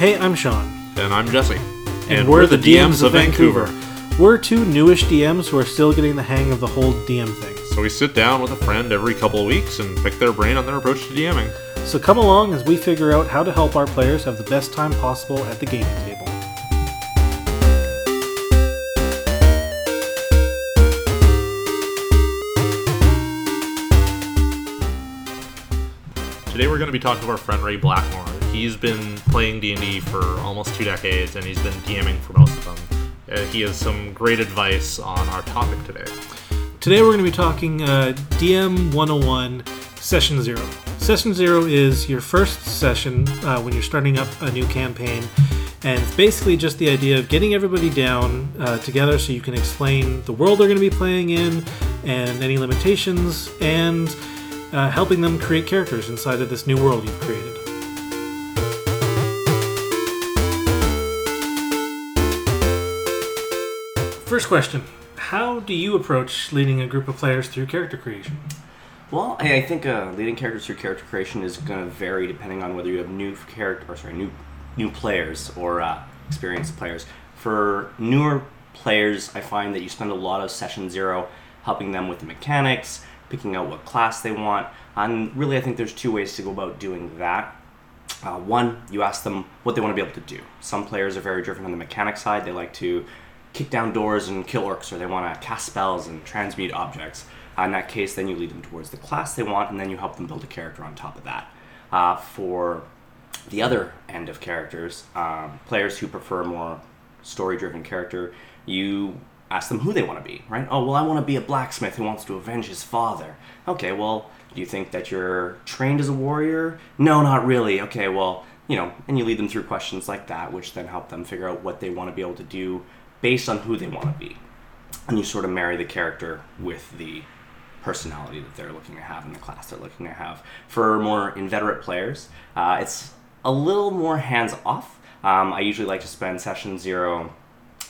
Hey, I'm Sean. And I'm Jesse. And, we're, the DMs of Vancouver. We're two newish DMs who are still getting the hang of the whole DM thing. So we sit down with a friend every couple of weeks and pick their brain on their approach to DMing. So come along as we figure out how to help our players have the best time possible at the gaming table. Today we're going to be talking to our friend Ray Blackmore. He's been playing D&D for almost two decades and he's been DMing for most of them. Uh, he has some great advice on our topic today. Today we're going to be talking uh, DM 101 Session 0. Session 0 is your first session uh, when you're starting up a new campaign, and it's basically just the idea of getting everybody down uh, together so you can explain the world they're going to be playing in and any limitations, and uh, helping them create characters inside of this new world you've created. First question How do you approach leading a group of players through character creation? Well, I, think uh, leading characters through character creation is going to vary depending on whether you have new character, or sorry, new new players or uh, experienced players. For newer players, I find that you spend a lot of session zero helping them with the mechanics, picking out what class they want, and really, I think there's two ways to go about doing that. Uh, one, you ask them what they want to be able to do. Some players are very driven on the mechanic side. They like to kick down doors and kill orcs, or they want to cast spells and transmute objects. Uh, in that case, then you lead them towards the class they want, and then you help them build a character on top of that. Uh, for the other end of characters, um, players who prefer more story-driven character, you ask them who they want to be, right? Oh, well, I want to be a blacksmith who wants to avenge his father. Okay, well, do you think that you're trained as a warrior? No, not really. Okay, well, you know, and you lead them through questions like that, which then help them figure out what they want to be able to do based on who they want to be. And you sort of marry the character with the personality that they're looking to have in the class they're looking to have. For more inveterate players, uh, it's a little more hands off. Um, I usually like to spend session zero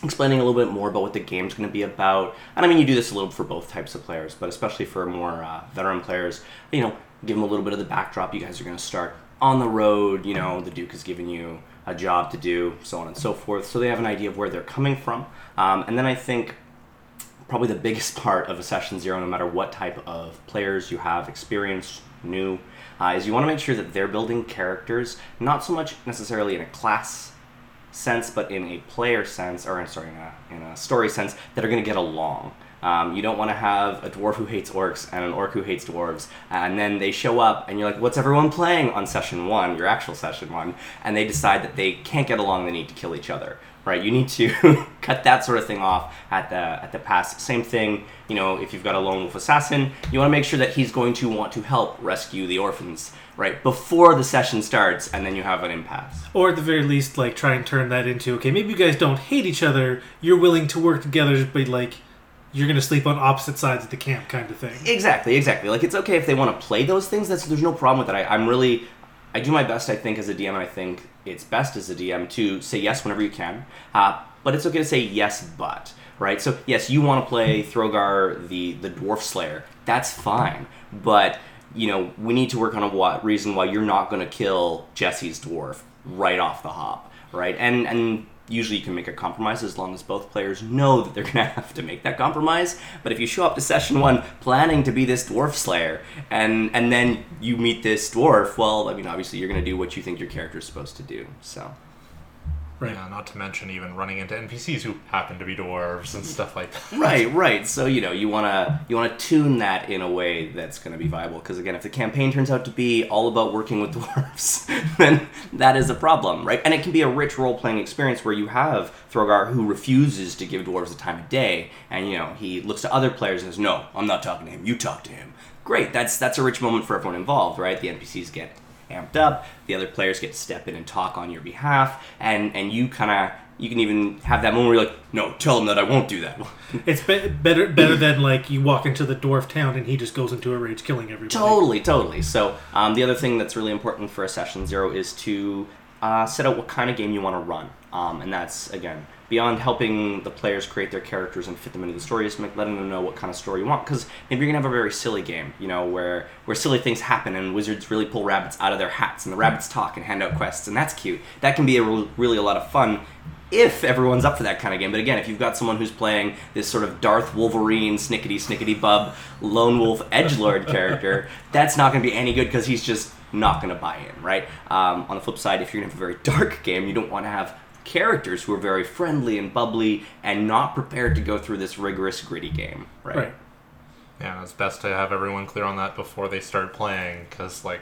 explaining a little bit more about what the game's going to be about. And I mean, you do this a little for both types of players, but especially for more uh, veteran players, you know, give them a little bit of the backdrop. You guys are going to start on the road. You know, the Duke has given you a job to do, so on and so forth. So they have an idea of where they're coming from. Um, and then I think probably the biggest part of a session zero, no matter what type of players you have, experienced, new, uh, is you want to make sure that they're building characters, not so much necessarily in a class sense, but in a player sense, or sorry, in a, in a story sense, that are going to get along. Um, you don't want to have a dwarf who hates orcs and an orc who hates dwarves, and then they show up and you're like, "What's everyone playing on session one, your actual session one?" And they decide that they can't get along, they need to kill each other. Right? You need to cut that sort of thing off at the at the pass. Same thing, you know, if you've got a lone wolf assassin, you want to make sure that he's going to want to help rescue the orphans right before the session starts, and then you have an impasse. Or at the very least, like try and turn that into okay, maybe you guys don't hate each other. You're willing to work together, but like you're going to sleep on opposite sides of the camp, kind of thing. Exactly, exactly. Like it's okay if they want to play those things. That's there's no problem with that. I, I'm really, I do my best. I think as a DM, I think it's best as a DM to say yes whenever you can. Uh, but it's okay to say yes, but right. So yes, you want to play Throgar, the the dwarf slayer. That's fine, but you know we need to work on a what reason why you're not going to kill Jesse's dwarf right off the hop, right? And and usually you can make a compromise as long as both players know that they're going to have to make that compromise. But if you show up to session one planning to be this dwarf slayer, and and then you meet this dwarf, well, I mean, obviously you're going to do what you think your character is supposed to do. So. Right. Yeah, not to mention even running into NPCs who happen to be dwarves and stuff like that. Right, right. So you know you wanna you wanna tune that in a way that's gonna be viable. Because again, if the campaign turns out to be all about working with dwarves, then that is a problem, right? And it can be a rich role playing experience where you have Throgar who refuses to give dwarves the time of day, and you know he looks to other players and says, "No, I'm not talking to him. You talk to him." Great. That's that's a rich moment for everyone involved, right? The NPCs get amped up. The other players get to step in and talk on your behalf, and and you kind of you can even have that moment where you're like, no, tell them that I won't do that. It's be- better better than like you walk into the dwarf town and he just goes into a rage, killing everybody. totally, totally. So um, the other thing that's really important for a session zero is to uh, set out what kind of game you want to run. Um, and that's again beyond helping the players create their characters and fit them into the story, make, letting them know what kind of story you want. Because maybe you're gonna have a very silly game, you know, where where silly things happen and wizards really pull rabbits out of their hats and the rabbits talk and hand out quests, and that's cute. That can be a re- really a lot of fun if everyone's up for that kind of game. But again, if you've got someone who's playing this sort of Darth Wolverine, snickety snickety bub, lone wolf edge lord character, that's not going to be any good because he's just not going to buy in, right? Um, on the flip side, if you're going to have a very dark game, you don't want to have characters who are very friendly and bubbly and not prepared to go through this rigorous, gritty game, right? Right. Yeah, it's best to have everyone clear on that before they start playing, because like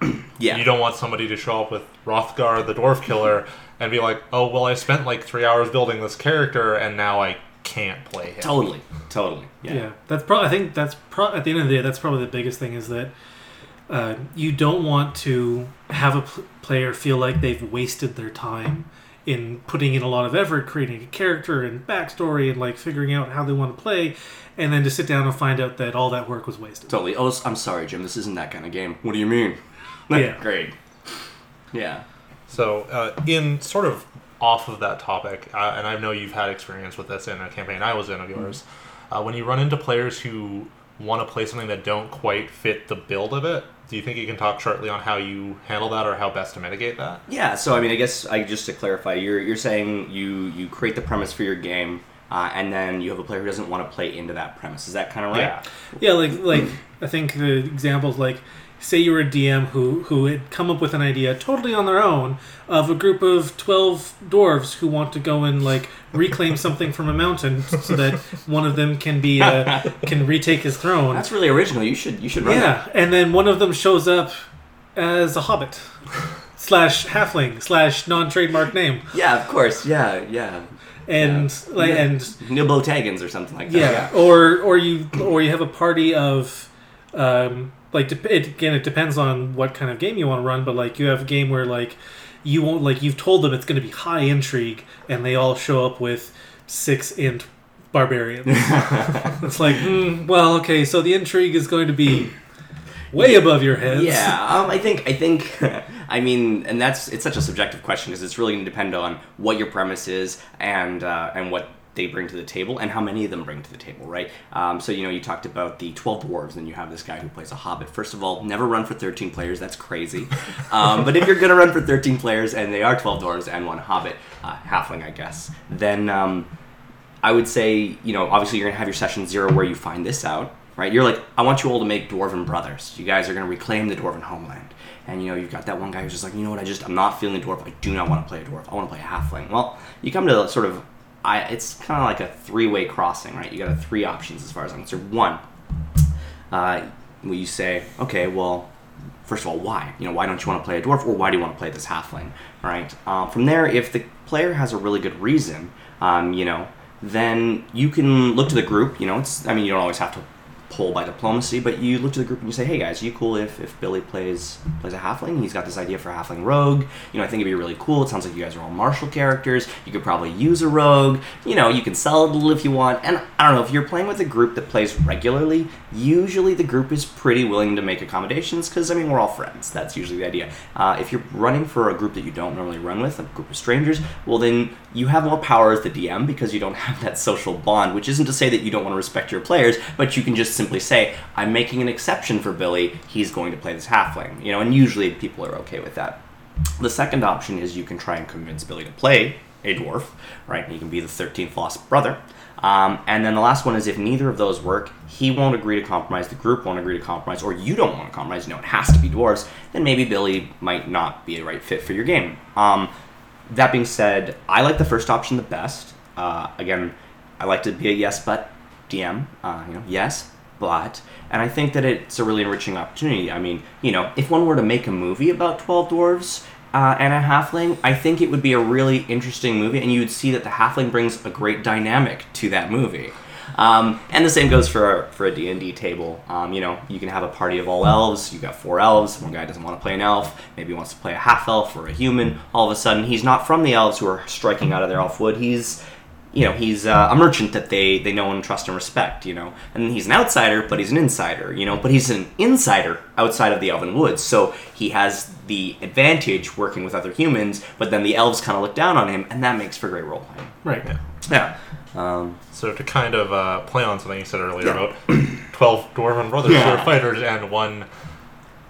Yeah. you don't want somebody to show up with Rothgar, the dwarf killer, and be like, "Oh, well, I spent like three hours building this character, and now I can't play him." Totally, totally. Yeah, Yeah. that's probably. I think that's pro- at the end of the day, that's probably the biggest thing is that uh, you don't want to have a pl- player feel like they've wasted their time in putting in a lot of effort, creating a character and backstory, and like figuring out how they want to play, and then to sit down and find out that all that work was wasted. Totally. Oh, I'm sorry, Jim. This isn't that kind of game. What do you mean? Yeah. Great. Yeah. So, uh, in sort of off of that topic, uh, and I know you've had experience with this in a campaign I was in of yours, uh, when you run into players who want to play something that don't quite fit the build of it, do you think you can talk shortly on how you handle that or how best to mitigate that? Yeah, so I mean, I guess I just to clarify, you're you're saying you you create the premise for your game, uh, and then you have a player who doesn't want to play into that premise. Is that kind of right? Yeah. Yeah, like like I think the examples like say you were a DM who who had come up with an idea totally on their own of a group of twelve dwarves who want to go and like reclaim something from a mountain so that one of them can be uh, can retake his throne. That's really original. You should you should run that. Yeah, and then one of them shows up as a hobbit slash halfling slash non trademark name, Yeah, of course. Yeah, yeah. and like Yeah. and Nibble Tagans or something like that. yeah, or or you or you have a party of um like it, again it depends on what kind of game you want to run but like you have a game where like you won't like you've told them it's going to be high intrigue and they all show up with six int barbarians. It's like mm, well okay so the intrigue is going to be way above your heads. Yeah, um, I think I think I mean, and that's it's such a subjective question because it's really going to depend on what your premise is and uh, and what they bring to the table and how many of them bring to the table, right? Um, so you know, you talked about the twelve dwarves, and you have this guy who plays a hobbit. First of all, never run for thirteen players. That's crazy. Um, but if you're gonna run for thirteen players and they are twelve dwarves and one hobbit, uh, halfling, I guess, then. Um, I would say, you know, obviously you're gonna have your session zero where you find this out, right? You're like, I want you all to make dwarven brothers. You guys are gonna reclaim the dwarven homeland, and you know, you've got that one guy who's just like, you know what? I just, I'm not feeling the dwarf. I do not want to play a dwarf. I want to play a halfling. Well, you come to sort of, I, it's kind of like a three-way crossing, right? You got three options as far as I'm concerned. One, uh, you say, okay, well, first of all, why? You know, why don't you want to play a dwarf, or why do you want to play this halfling, right? Uh, from there, if the player has a really good reason, um, you know, then you can look to the group. You know, it's I mean, you don't always have to pull by diplomacy, but you look to the group and you say, hey guys, you cool if, if Billy plays plays a halfling? He's got this idea for a halfling rogue. You know, I think it'd be really cool. It sounds like you guys are all martial characters. You could probably use a rogue. You know, you can sell a little if you want. And I don't know if you're playing with a group that plays regularly. Usually, the group is pretty willing to make accommodations because I mean we're all friends. That's usually the idea. Uh, if you're running for a group that you don't normally run with, a group of strangers, well then you have more power as the DM because you don't have that social bond. Which isn't to say that you don't want to respect your players, but you can just simply say, "I'm making an exception for Billy. He's going to play this halfling." You know, and usually people are okay with that. The second option is you can try and convince Billy to play a dwarf, right? He can be the 13th lost brother. Um, and then the last one is if neither of those work, he won't agree to compromise, the group won't agree to compromise, or you don't want to compromise, you know, it has to be dwarves, then maybe Billy might not be a right fit for your game. Um, that being said, I like the first option the best. Uh, again, I like to be a yes but DM. Uh, you know, yes but, and I think that it's a really enriching opportunity. I mean, you know, if one were to make a movie about twelve dwarves uh, and a halfling, I think it would be a really interesting movie, and you would see that the halfling brings a great dynamic to that movie. Um, and the same goes for for a D&D table. Um, you know, you can have a party of all elves. You've got four elves. One guy doesn't want to play an elf. Maybe he wants to play a half elf or a human. All of a sudden, he's not from the elves who are striking out of their elf wood. He's you know, he's uh, a merchant that they they know and trust and respect. You know, and he's an outsider, but he's an insider. You know, but he's an insider outside of the Elven Woods, so he has the advantage working with other humans. But then the elves kind of look down on him, and that makes for great role playing. Right. Yeah. Um, So to kind of uh, play on something you said earlier Yeah. about twelve dwarven brothers who are fighters and one,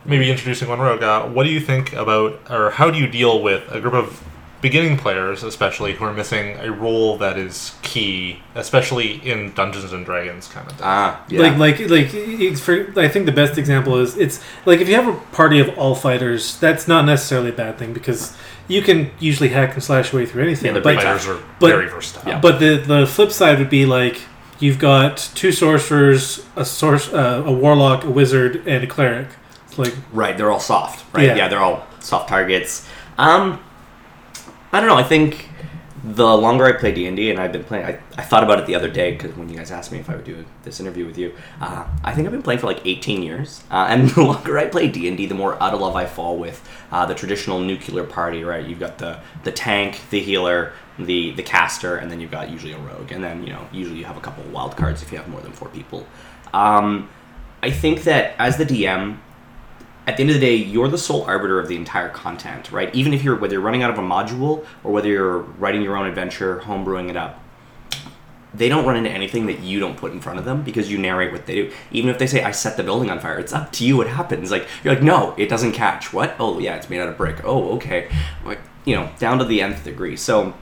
maybe introducing one rogue. Uh, what do you think about, or how do you deal with a group of beginning players, especially who are missing a role that is key, especially in Dungeons and Dragons kind of thing? ah, yeah. Like, like, like. it's For, I think the best example is it's like if you have a party of all fighters, that's not necessarily a bad thing because you can usually hack and slash your way through anything. Yeah, they're but Fighters are but- very versatile. Yeah. But the the flip side would be like you've got two sorcerers, a source, uh, a warlock, a wizard, and a cleric. It's like Right, they're all soft, right? Yeah. Yeah, they're all soft targets. Um, I don't know. I think the longer I play D and D, and I've been playing, I, I thought about it the other day because when you guys asked me if I would do this interview with you, uh, I think I've been playing for like 18 years, uh, and the longer I play D and D, the more out of love I fall with uh, the traditional nuclear party. Right, you've got the the tank, the healer. The, the caster and then you've got usually a rogue and then you know usually you have a couple wild cards if you have more than four people um, I think that as the DM at the end of the day, you're the sole arbiter of the entire content, right? Even if you're whether you're running out of a module or whether you're writing your own adventure, homebrewing it up, they don't run into anything that you don't put in front of them because you narrate what they do. Even if they say, "I set the building on fire," it's up to you what happens. Like you're like, "No, it doesn't catch." What? Oh, yeah, it's made out of brick. Oh, okay. Like, you know, down to the nth degree. So,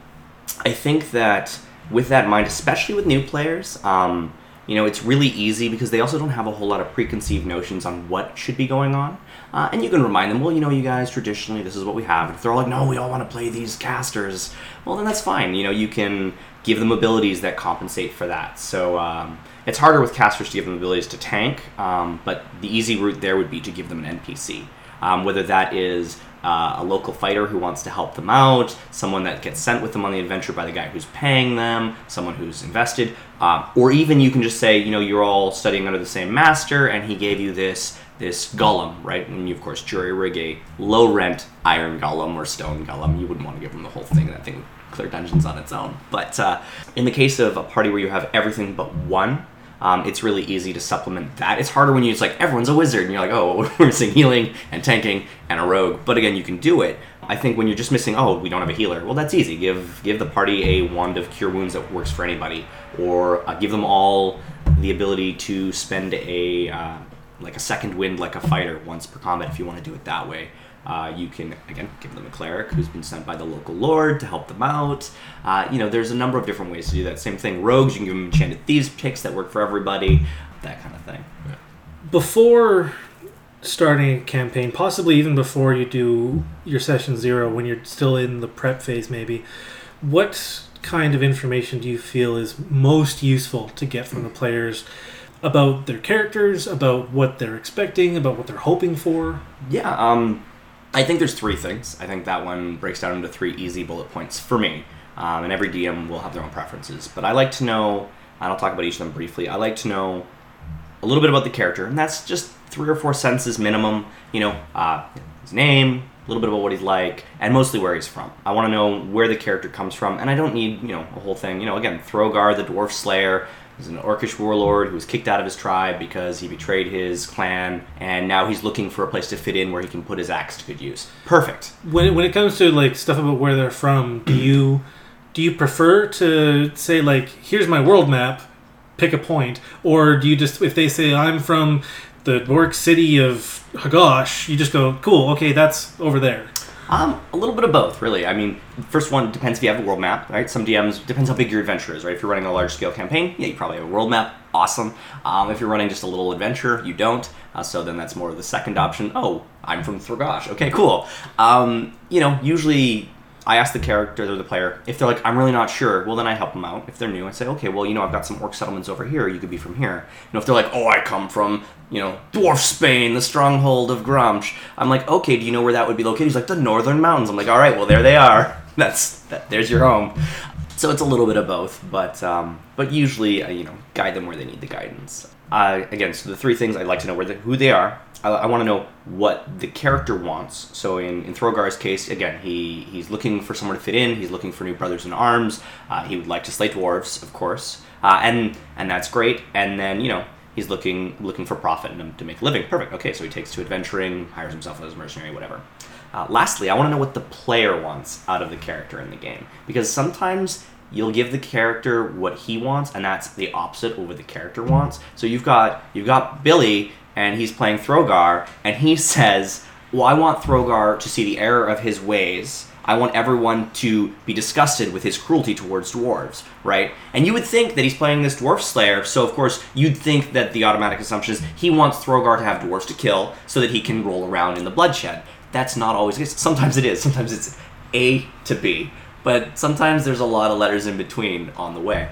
I think that with that in mind, especially with new players, um, you know, it's really easy because they also don't have a whole lot of preconceived notions on what should be going on. Uh, and you can remind them, well, you know, you guys traditionally this is what we have. And if they're all like, no, we all want to play these casters, well, then that's fine. You know, you can give them abilities that compensate for that. So um, it's harder with casters to give them abilities to tank, um, but the easy route there would be to give them an NPC. Um, whether that is uh, a local fighter who wants to help them out, someone that gets sent with them on the adventure by the guy who's paying them, someone who's invested, uh, or even you can just say, you know, you're all studying under the same master, and he gave you this this golem, right? And you of course jury rig a low rent iron golem or stone golem. You wouldn't want to give them the whole thing. That thing would clear dungeons on its own. But uh, in the case of a party where you have everything but one, um, it's really easy to supplement that. It's harder when you it's like everyone's a wizard and you're like, oh, we're missing healing and tanking and a rogue. But again, you can do it. I think when you're just missing, oh, we don't have a healer. Well, that's easy. Give give the party a wand of cure wounds that works for anybody, or uh, give them all the ability to spend a uh, like a second wind like a fighter once per combat if you want to do it that way. Uh, you can again give them a cleric who's been sent by the local lord to help them out. Uh, you know, there's a number of different ways to do that. Same thing, rogues. You can give them enchanted thieves picks that work for everybody. That kind of thing. before starting a campaign, possibly even before you do your session zero, when you're still in the prep phase, maybe, what kind of information do you feel is most useful to get from the players about their characters, about what they're expecting, about what they're hoping for? Yeah, um, I think there's three things. I think that one breaks down into three easy bullet points for me. Um, and every DM will have their own preferences. But I like to know, and I'll talk about each of them briefly. I like to know a little bit about the character, and that's just three or four sentences minimum. You know, uh, his name, a little bit about what he's like, and mostly where he's from. I want to know where the character comes from, and I don't need, you know, a whole thing. You know, again, Throgar, the Dwarf Slayer, is an orcish warlord who was kicked out of his tribe because he betrayed his clan, and now he's looking for a place to fit in where he can put his axe to good use. Perfect. When when it comes to like stuff about where they're from, do you do you prefer to say like, here's my world map, pick a point, or do you just if they say I'm from the orc city of Hagosh," you just go, cool, okay, that's over there. Um, a little bit of both, really. I mean, first one depends if you have a world map, right? Some DMs depends how big your adventure is, right? If you're running a large scale campaign, yeah, you probably have a world map. Awesome. Um, if you're running just a little adventure, you don't. Uh, so then that's more of the second option. Oh, I'm from Throgosh. Okay, cool. Um, you know, usually I ask the character or the player if they're like, I'm really not sure. Well, then I help them out. If they're new, I say, okay, well, you know, I've got some orc settlements over here. You could be from here. You know, if they're like, oh, I come from, you know, Dwarf Spain, the stronghold of Gruumsh. I'm like, okay, do you know where that would be located? He's like, the Northern Mountains. I'm like, all right, well, there they are. That's that. There's your home. So it's a little bit of both, but um, but usually, uh, you know, guide them where they need the guidance. Uh, again, so the three things I'd like to know where the, who they are, I, I want to know what the character wants. So in, in Throgar's case, again, he he's looking for someone to fit in. He's looking for new brothers in arms. Uh, he would like to slay dwarves, of course, uh, and and that's great. And then you know he's looking looking for profit and to make a living. Perfect. Okay, so he takes to adventuring, hires himself as a mercenary, whatever. Uh, lastly, I want to know what the player wants out of the character in the game because sometimes you'll give the character what he wants, and that's the opposite of what the character wants. So you've got you've got Billy, and he's playing Throgar, and he says, "Well, I want Throgar to see the error of his ways." I want everyone to be disgusted with his cruelty towards dwarves, right? And you would think that he's playing this dwarf slayer, so of course you'd think that the automatic assumption is he wants Throgar to have dwarves to kill so that he can roll around in the bloodshed. That's not always the case. Sometimes it is. Sometimes it's A to B, but sometimes there's a lot of letters in between on the way.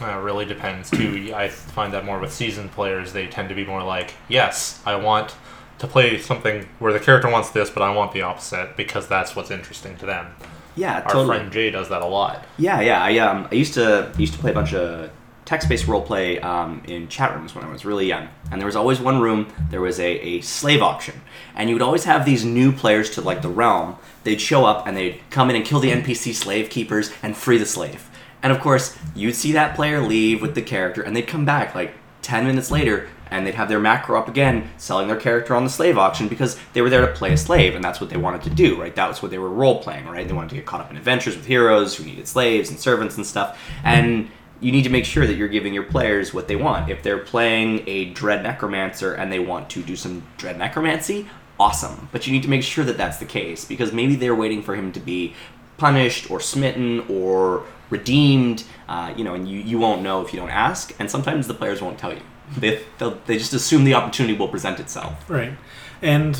Uh, it really depends too. I find that more with seasoned players, they tend to be more like, yes, I want to play something where the character wants this, but I want the opposite because that's what's interesting to them. Yeah, totally. Our totally. friend Jay does that a lot. Yeah, yeah. I um I used to I used to play a bunch of text-based roleplay um, in chat rooms when I was really young, and there was always one room. There was a, a slave auction, and you would always have these new players to like the realm. They'd show up and they'd come in and kill the NPC slave keepers and free the slave. And of course, you'd see that player leave with the character, and they'd come back like ten minutes later, and they'd have their macro up again, selling their character on the slave auction because they were there to play a slave, and that's what they wanted to do, right? That was what they were role playing, right? They wanted to get caught up in adventures with heroes who needed slaves and servants and stuff. And you need to make sure that you're giving your players what they want. If they're playing a dread necromancer and they want to do some dread necromancy, awesome. But you need to make sure that that's the case because maybe they're waiting for him to be punished or smitten or redeemed, uh, you know, and you, you won't know if you don't ask. And sometimes the players won't tell you. They, they just assume the opportunity will present itself. Right, and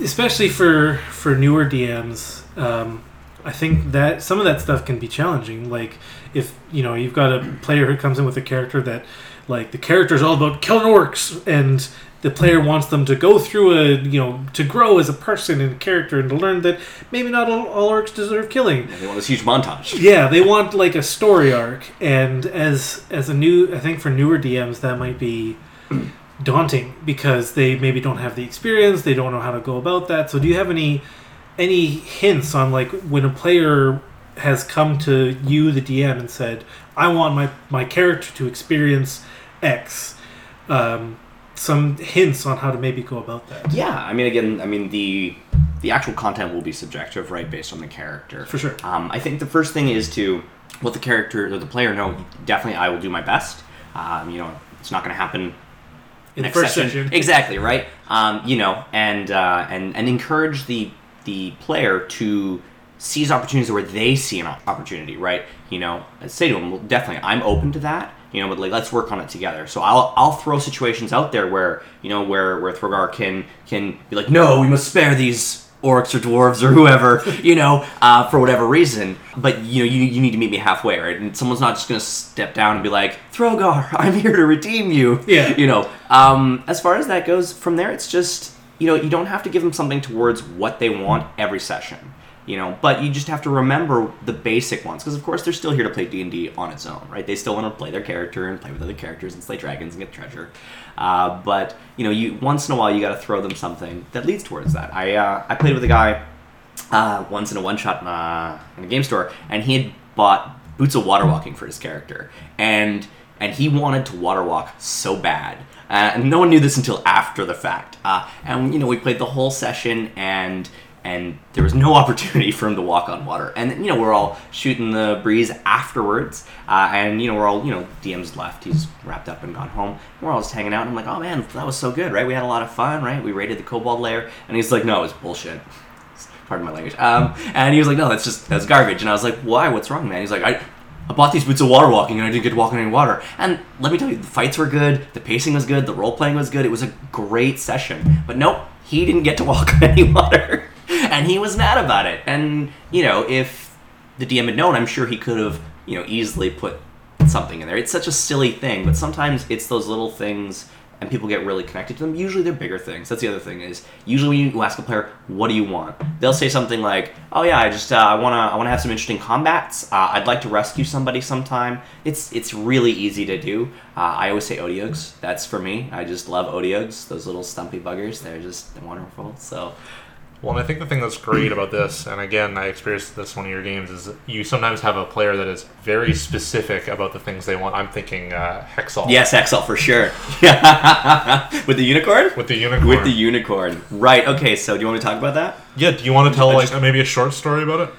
especially for for newer DMs, um, I think that some of that stuff can be challenging. Like if you know you've got a player who comes in with a character that, like the character is all about killing orcs, and the player wants them to go through a you know to grow as a person and character and to learn that maybe not all, all orcs deserve killing. They want this huge montage. Yeah, they want like a story arc, and as as a new, I think for newer DMs that might be daunting because they maybe don't have the experience, they don't know how to go about that. So, do you have any any hints on like when a player has come to you, the DM, and said, "I want my my character to experience X"? Um, some hints on how to maybe go about that. Yeah, I mean, again, I mean the the actual content will be subjective, right, based on the character. For sure. Um, I think the first thing is to let the character or the player know. Definitely, I will do my best. Um, you know, it's not going to happen In the first session, Exactly right. Um, you know, and uh, and and encourage the the player to seize opportunities where they see an opportunity. Right. You know, say to them, well, definitely, I'm open to that. You know, but like let's work on it together. So I'll I'll throw situations out there where you know where where Throgar can can be like, no, we must spare these orcs or dwarves or whoever, you know, uh, for whatever reason. But you know, you, you need to meet me halfway, right? And someone's not just gonna step down and be like, Throgar, I'm here to redeem you. Yeah. You know, um, as far as that goes, from there, it's just you know, you don't have to give them something towards what they want every session. You know, but you just have to remember the basic ones because, of course, they're still here to play D and D on its own, right? They still want to play their character and play with other characters and slay dragons and get treasure. Uh, but you know, you once in a while you got to throw them something that leads towards that. I uh, I played with a guy uh, once in a one shot in a, in a game store, and he had bought boots of water walking for his character, and and he wanted to water walk so bad. Uh, and no one knew this until after the fact. Uh, and you know, we played the whole session, and and there was no opportunity for him to walk on water. And you know, we're all shooting the breeze afterwards, uh, and you know, we're all you know, DM's left, he's wrapped up and gone home. We're all just hanging out, and I'm like, oh man, that was so good, right? We had a lot of fun, right? We raided the Kobold layer, and he's like, no, it's bullshit. Pardon my language. Um, and he was like, no, that's just that's garbage. And I was like, why? What's wrong, man? He's like, I. I bought these boots of water walking and I didn't get to walk in any water. And let me tell you, the fights were good, the pacing was good, the role playing was good. It was a great session. But nope, he didn't get to walk in any water. and he was mad about it. And, you know, if the DM had known, I'm sure he could have, you know, easily put something in there. It's such a silly thing, but sometimes it's those little things and people get really connected to them, usually they're bigger things. That's the other thing is usually when you ask a player, "What do you want?" They'll say something like, "Oh yeah, I just uh, I wanna I wanna have some interesting combats. Uh, I'd like to rescue somebody sometime." It's it's really easy to do. Uh, I always say otyughs. That's for me. I just love otyughs. Those little stumpy buggers. They're just wonderful. So Well, and I think the thing that's great about this, and again, I experienced this one of your games, is you sometimes have a player that is very specific about the things they want. I'm thinking uh, Hexal. yes, Excel for sure. With the unicorn. With the unicorn. With the unicorn. Right. Okay. So do you want to talk about that? yeah, do you want to tell I like just- maybe a short story about it?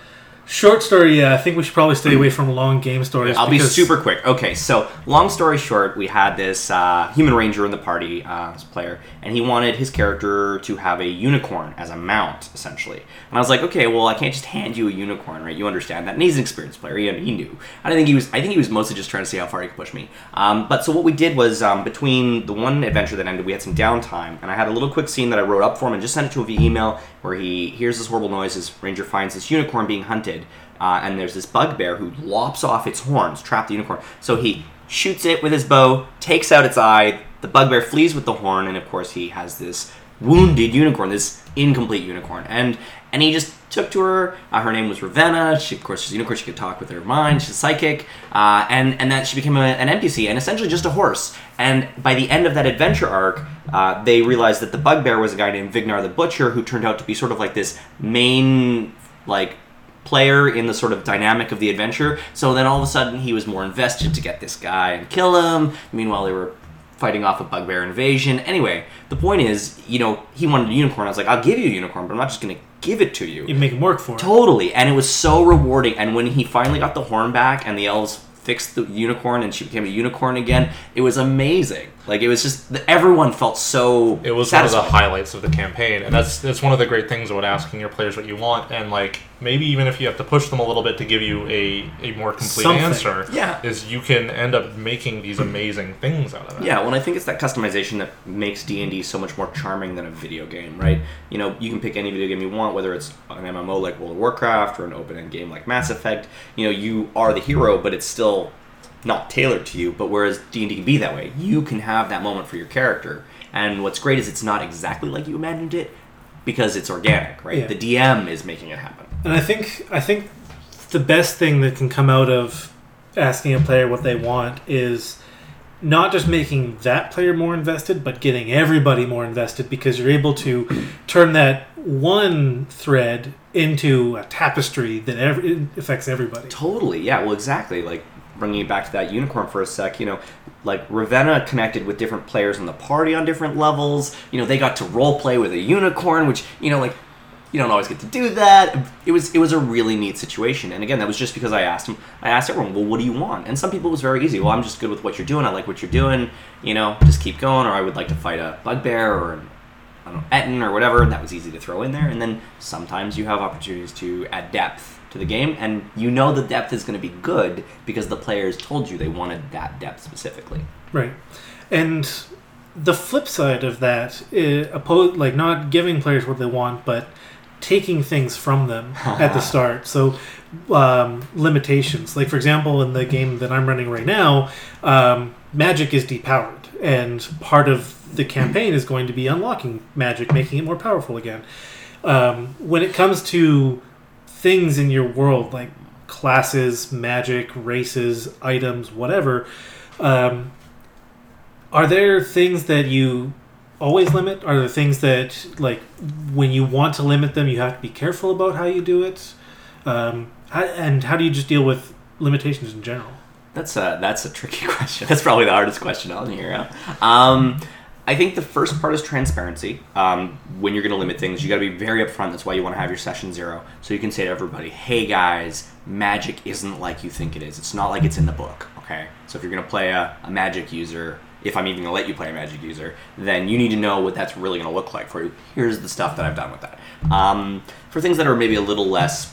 Short story, yeah. I think we should probably stay away from long game stories. I'll be super quick. Okay, so long story short, we had this uh, human ranger in the party, uh, this player, and he wanted his character to have a unicorn as a mount, essentially. And I was like, okay, well, I can't just hand you a unicorn, right? You understand that. And he's an experienced player. He, he knew. I think he was. I think he was mostly just trying to see how far he could push me. Um, but so what we did was um, between the one adventure that ended, we had some downtime, and I had a little quick scene that I wrote up for him and just sent it to him via email, where he hears this horrible noise. His ranger finds this unicorn being hunted. Uh, and there's this bugbear who lops off its horns, trap the unicorn. So he shoots it with his bow, takes out its eye. The bugbear flees with the horn, and of course he has this wounded unicorn, this incomplete unicorn, and and he just took to her. Uh, her name was Ravenna. She, of course, she's a unicorn. She could talk with her mind. She's psychic, uh, and and that she became a, an NPC and essentially just a horse. And by the end of that adventure arc, uh, they realized that the bugbear was a guy named Vignar the Butcher, who turned out to be sort of like this main like player in the sort of dynamic of the adventure. So then all of a sudden he was more invested to get this guy and kill him. Meanwhile, they were fighting off a bugbear invasion. Anyway, the point is, you know, he wanted a unicorn. I was like, I'll give you a unicorn, but I'm not just going to give it to you. You make him work for it. Totally, and it was so rewarding. And when he finally got the horn back, and the elves fixed the unicorn, and she became a unicorn again, it was amazing. Like it was just everyone felt so. It was satisfied. one of the highlights of the campaign, and that's that's one of the great things about asking your players what you want, and like maybe even if you have to push them a little bit to give you a, a more complete Something. answer, Yeah. is you can end up making these amazing things out of it. Yeah, well, I think it's that customization that makes D and D so much more charming than a video game, right? You know, you can pick any video game you want, whether it's an MMO like World of Warcraft or an open-end game like Mass Effect. You know, you are the hero, but it's still not tailored to you. But whereas D and D can be that way, you can have that moment for your character. And what's great is it's not exactly like you imagined it because it's organic, right? Yeah. The DM is making it happen. And I think I think the best thing that can come out of asking a player what they want is not just making that player more invested, but getting everybody more invested because you're able to turn that one thread into a tapestry that ev- affects everybody. Totally, yeah. Well, exactly. Like bringing it back to that unicorn for a sec. You know, like Ravenna connected with different players in the party on different levels. You know, they got to role play with a unicorn, which you know, like you don't always get to do that. It was it was a really neat situation. And again, that was just because I asked him. I asked everyone, well, what do you want? And some people it was very easy. Well, I'm just good with what you're doing. I like what you're doing. You know, just keep going. Or I would like to fight a bugbear or an I don't know, Ettin or whatever, that was easy to throw in there. And then sometimes you have opportunities to add depth to the game, and you know the depth is going to be good because the players told you they wanted that depth specifically. Right. And the flip side of that, is, oppo- like not giving players what they want, but taking things from them at the start. So um, limitations. Like for example, in the game that I'm running right now, um, magic is depowered, and part of the campaign is going to be unlocking magic, making it more powerful again. Um, when it comes to things in your world like classes, magic, races, items, whatever, um, are there things that you always limit? Are there things that, like, when you want to limit them, you have to be careful about how you do it? Um, how, and how do you just deal with limitations in general? That's a that's a tricky question. That's probably the hardest question on here. Yeah. Um, I think the first part is transparency. Um, when you're going to limit things, you got to be very upfront. That's why you want to have your session zero, so you can say to everybody, "Hey guys, magic isn't like you think it is. It's not like it's in the book." Okay. So if you're going to play a, a magic user, if I'm even going to let you play a magic user, then you need to know what that's really going to look like for you. Here's the stuff that I've done with that. Um, for things that are maybe a little less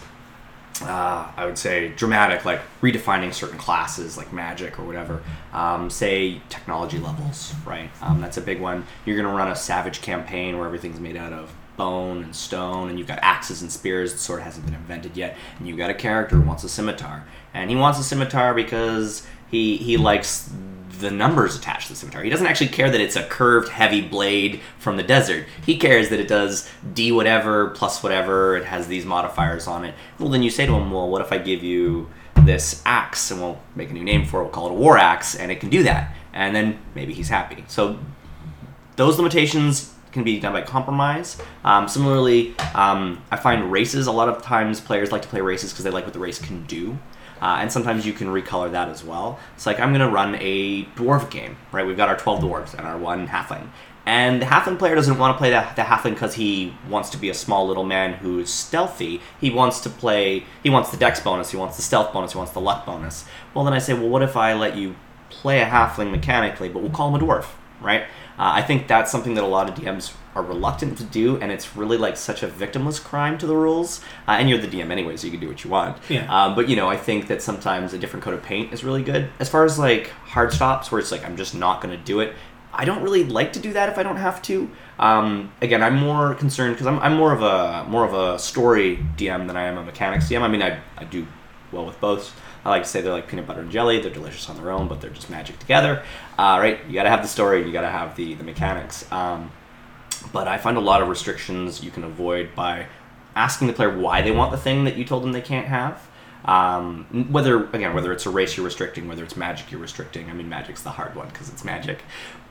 uh, I would say dramatic, like redefining certain classes, like magic or whatever. Um, say technology levels, right? Um, that's a big one. You're going to run a savage campaign where everything's made out of bone and stone, and you've got axes and spears. The sword hasn't been invented yet, and you've got a character who wants a scimitar, and he wants a scimitar because he he likes the numbers attached to the scimitar. He doesn't actually care that it's a curved, heavy blade from the desert. He cares that it does D whatever plus whatever. It has these modifiers on it. Well, then you say to him, well, what if I give you this axe and we'll make a new name for it? We'll call it a war axe, and it can do that. And then maybe he's happy. So those limitations can be done by compromise. Um, similarly, um, I find races a lot of times players like to play races because they like what the race can do. Uh, and sometimes you can recolor that as well. It's like I'm going to run a dwarf game, right? We've got our 12 dwarves and our one halfling. And the halfling player doesn't want to play the, the halfling because he wants to be a small little man who's stealthy. He wants to play, he wants the dex bonus, he wants the stealth bonus, he wants the luck bonus. Well, then I say, well, what if I let you play a halfling mechanically, but we'll call him a dwarf, right? Uh, I think that's something that a lot of DMs are reluctant to do, and it's really like such a victimless crime to the rules. Uh, and you're the DM anyway, so you can do what you want. Yeah. Um, but you know, I think that sometimes a different coat of paint is really good. As far as like hard stops, where it's like I'm just not going to do it. I don't really like to do that if I don't have to. Um, again, I'm more concerned because I'm, I'm more of a more of a story DM than I am a mechanics DM. I mean, I, I do well with both. I like to say they're like peanut butter and jelly. They're delicious on their own, but they're just magic together. Uh, right? You got to have the story. You got to have the the mechanics. Um, but I find a lot of restrictions you can avoid by asking the player why they want the thing that you told them they can't have. Um, whether again, whether it's a race you're restricting, whether it's magic you're restricting. I mean, magic's the hard one because it's magic.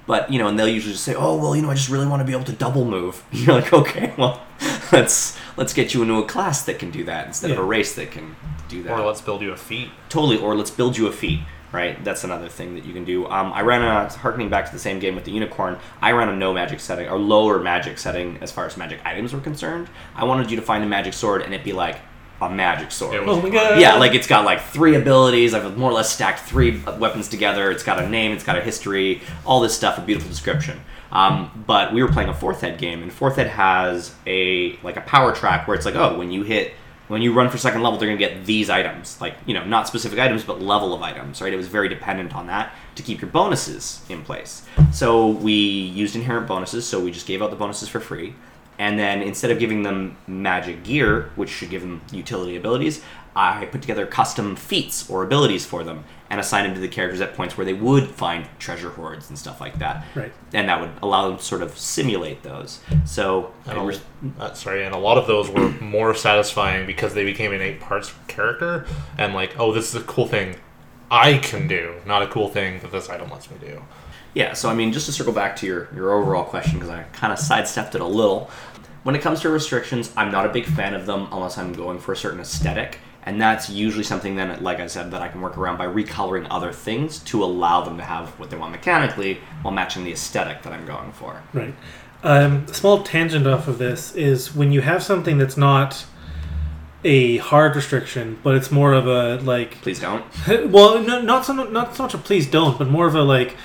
But you know, and they'll usually just say, "Oh, well, you know, I just really want to be able to double move." You're like, "Okay, well, let's let's get you into a class that can do that instead of a race that can do that." Or let's build you a feat. Totally, or let's build you a feat, right? That's another thing that you can do. Um, I ran a, harkening back to the same game with the unicorn, I ran a no magic setting, or lower magic setting as far as magic items were concerned. I wanted you to find a magic sword and it'd be like a magic sword. It was Oh my god. yeah, like it's got like three abilities. I've more or less stacked three weapons together. It's got a name, it's got a history, all this stuff, a beautiful description. Um, but we were playing a fourth ed game, and fourth ed has a like a power track where it's like, oh, when you hit, when you run for second level, they're gonna get these items, like you know, not specific items, but level of items, right? It was very dependent on that to keep your bonuses in place. So we used inherent bonuses, so we just gave out the bonuses for free. And then instead of giving them magic gear, which should give them utility abilities, I put together custom feats or abilities for them and assign them to the characters at points where they would find treasure hoards and stuff like that. Right. And that would allow them to sort of simulate those. So, And and a, uh, sorry, and a lot of those were more satisfying because they became an eight parts character, and like, oh, this is a cool thing I can do, not a cool thing that this item lets me do. Yeah, so I mean, just to circle back to your, your overall question, because I kind of sidestepped it a little. When it comes to restrictions, I'm not a big fan of them unless I'm going for a certain aesthetic. And that's usually something then, like I said, that I can work around by recoloring other things to allow them to have what they want mechanically while matching the aesthetic that I'm going for. Right. Um, a small tangent off of this is when you have something that's not a hard restriction, but it's more of a like Please don't. well, no, not so not so much a please don't, but more of a like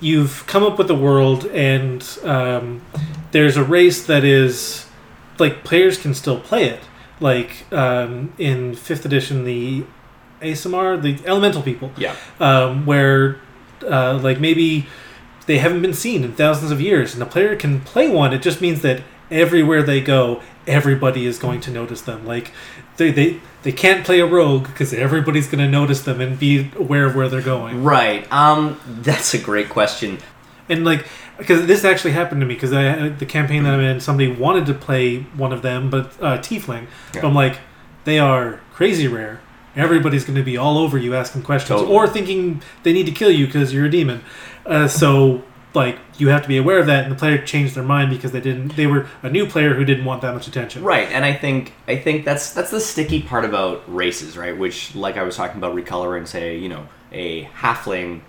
you've come up with a world and um, there's a race that is like players can still play it. Like um, in fifth edition, the Aasimar, the elemental people, Yeah. um, where uh, like maybe they haven't been seen in thousands of years, and a player can play one. It just means that everywhere they go, everybody is going to notice them. Like they they, they can't play a rogue because everybody's going to notice them and be aware of where they're going. Right. Um, that's a great question. And like because this actually happened to me because the campaign that I'm in, somebody wanted to play one of them, but uh, tiefling. Yeah. But I'm like, they are crazy rare. Everybody's going to be all over you asking questions Totally. or thinking they need to kill you because you're a demon. Uh, so like you have to be aware of that, and the player changed their mind because they didn't. They were a new player who didn't want that much attention. Right, and I think I think that's that's the sticky part about races, right? Which, like I was talking about, recoloring, say, you know, a halfling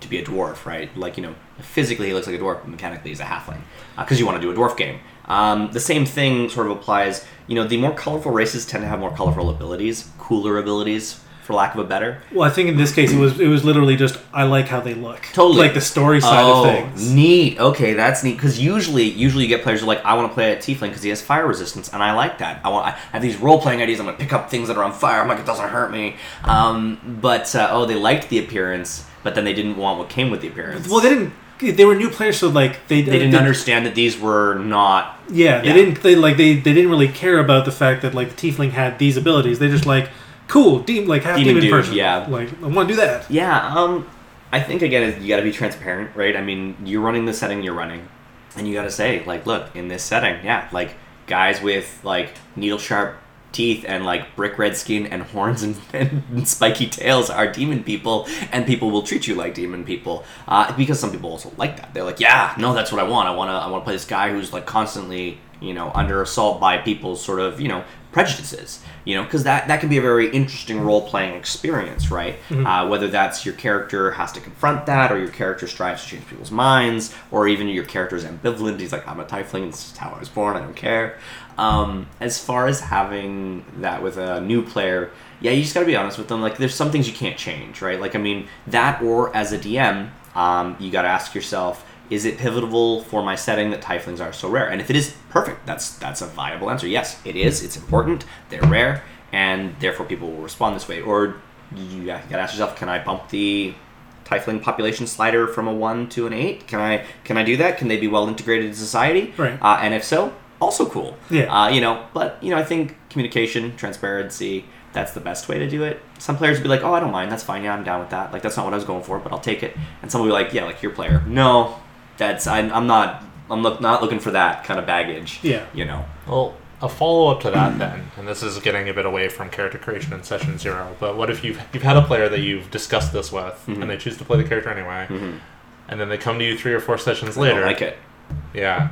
to be a dwarf, right? Like you know, physically he looks like a dwarf, but mechanically he's a halfling, because you want to do a dwarf game. Um, the same thing sort of applies. You know, the more colorful races tend to have more colorful abilities, cooler abilities, for lack of a better. Well, I think in this case it was it was literally just I like how they look. Totally. like the story side oh, of things. neat. Okay, that's neat. Because usually, usually you get players who are like, I want to play a tiefling because he has fire resistance, and I like that. I want. I have these role playing ideas. I'm gonna pick up things that are on fire. I'm like, it doesn't hurt me. Um, but uh, oh, they liked the appearance, but then they didn't want what came with the appearance. Well, they didn't. They were new players, so like they they didn't understand that these were not. Yeah, they Yeah. didn't. They like they, they didn't really care about the fact that like the tiefling had these abilities. They just like cool, de- like half Demon demon, dude, person. yeah. like I want to do that. Yeah. Um. I think again, you got to be transparent, right? I mean, you're running the setting you're running, and you got to say, like, look, in this setting, yeah, like guys with like needle sharp teeth and like brick red skin and horns and, and spiky tails are demon people, and people will treat you like demon people uh, because some people also like that. They're like, yeah, no, that's what I want. I want to, I want to play this guy who's like constantly, you know, under assault by people's sort of, you know, prejudices you know because that that can be a very interesting role-playing experience right? Uh, whether that's your character has to confront that or your character strives to change people's minds or even your character is ambivalent he's like i'm a tiefling this is how i was born i don't care. Um, as far as having that with a new player yeah you just got to be honest with them like there's some things you can't change right? Like i mean that or as a dm um, you got to ask yourself is it pivotal for my setting that tieflings are so rare? And if it is, perfect. That's that's a viable answer. Yes, it is. It's important. They're rare, and therefore people will respond this way. Or you gotta ask yourself, can I bump the tiefling population slider from a one to an eight? Can I can I do that? Can they be well integrated in society? Right. Uh, and if so, also cool. Yeah. Uh, you know, but you know, I think communication, transparency. That's the best way to do it. Some players will be like, "Oh, I don't mind. That's fine. Yeah, I'm down with that. Like, that's not what I was going for, but I'll take it." And some will be like, "Yeah, like your player. No, that's I, I'm not. I'm look, not looking for that kind of baggage. Yeah. You know. Well, a follow up to that then, and this is getting a bit away from character creation in session zero. But what if you've you've had a player that you've discussed this with, Mhm. and they choose to play the character anyway, Mhm. and then they come to you three or four sessions I don't later? like it. Yeah,